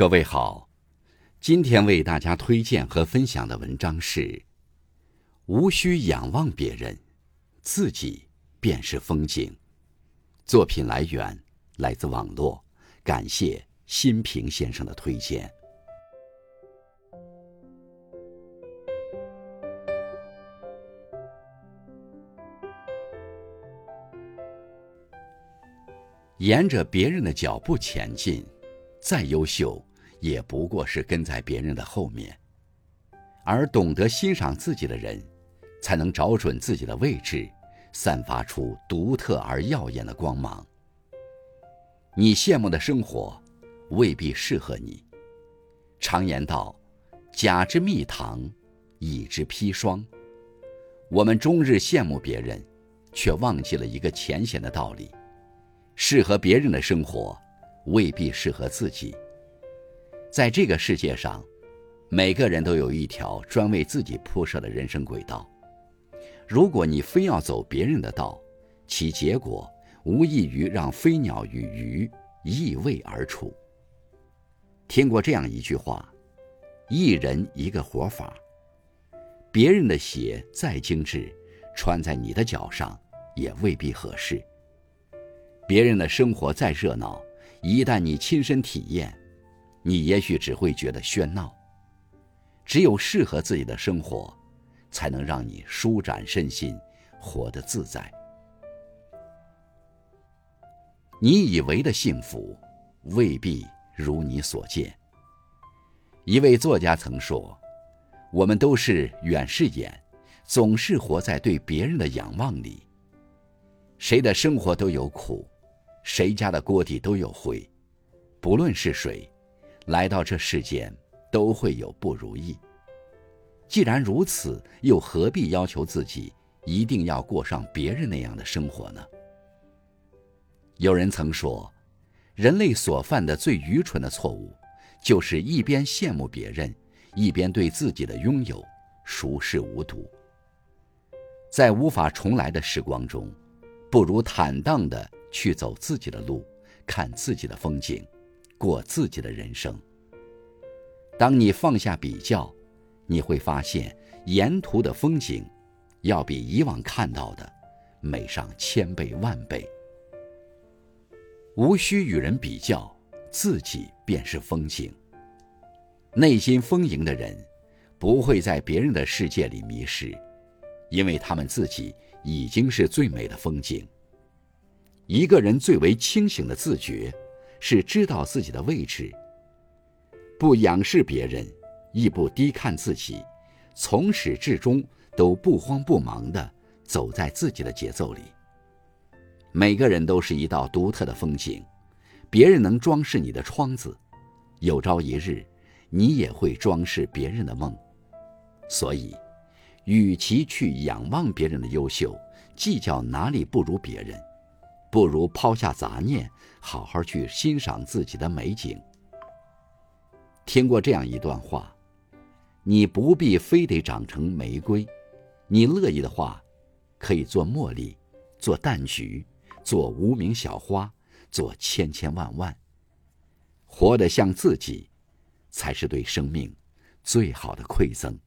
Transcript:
各位好，今天为大家推荐和分享的文章是：无需仰望别人，自己便是风景。作品来源来自网络，感谢新平先生的推荐。沿着别人的脚步前进，再优秀。也不过是跟在别人的后面，而懂得欣赏自己的人，才能找准自己的位置，散发出独特而耀眼的光芒。你羡慕的生活，未必适合你。常言道：“甲之蜜糖，乙之砒霜。”我们终日羡慕别人，却忘记了一个浅显的道理：适合别人的生活，未必适合自己。在这个世界上，每个人都有一条专为自己铺设的人生轨道。如果你非要走别人的道，其结果无异于让飞鸟与鱼异位而处。听过这样一句话：“一人一个活法。”别人的鞋再精致，穿在你的脚上也未必合适；别人的生活再热闹，一旦你亲身体验，你也许只会觉得喧闹。只有适合自己的生活，才能让你舒展身心，活得自在。你以为的幸福，未必如你所见。一位作家曾说：“我们都是远视眼，总是活在对别人的仰望里。谁的生活都有苦，谁家的锅底都有灰，不论是谁。”来到这世间，都会有不如意。既然如此，又何必要求自己一定要过上别人那样的生活呢？有人曾说，人类所犯的最愚蠢的错误，就是一边羡慕别人，一边对自己的拥有熟视无睹。在无法重来的时光中，不如坦荡的去走自己的路，看自己的风景。过自己的人生。当你放下比较，你会发现沿途的风景，要比以往看到的美上千倍万倍。无需与人比较，自己便是风景。内心丰盈的人，不会在别人的世界里迷失，因为他们自己已经是最美的风景。一个人最为清醒的自觉。是知道自己的位置，不仰视别人，亦不低看自己，从始至终都不慌不忙地走在自己的节奏里。每个人都是一道独特的风景，别人能装饰你的窗子，有朝一日，你也会装饰别人的梦。所以，与其去仰望别人的优秀，计较哪里不如别人。不如抛下杂念，好好去欣赏自己的美景。听过这样一段话：你不必非得长成玫瑰，你乐意的话，可以做茉莉，做淡菊，做无名小花，做千千万万。活得像自己，才是对生命最好的馈赠。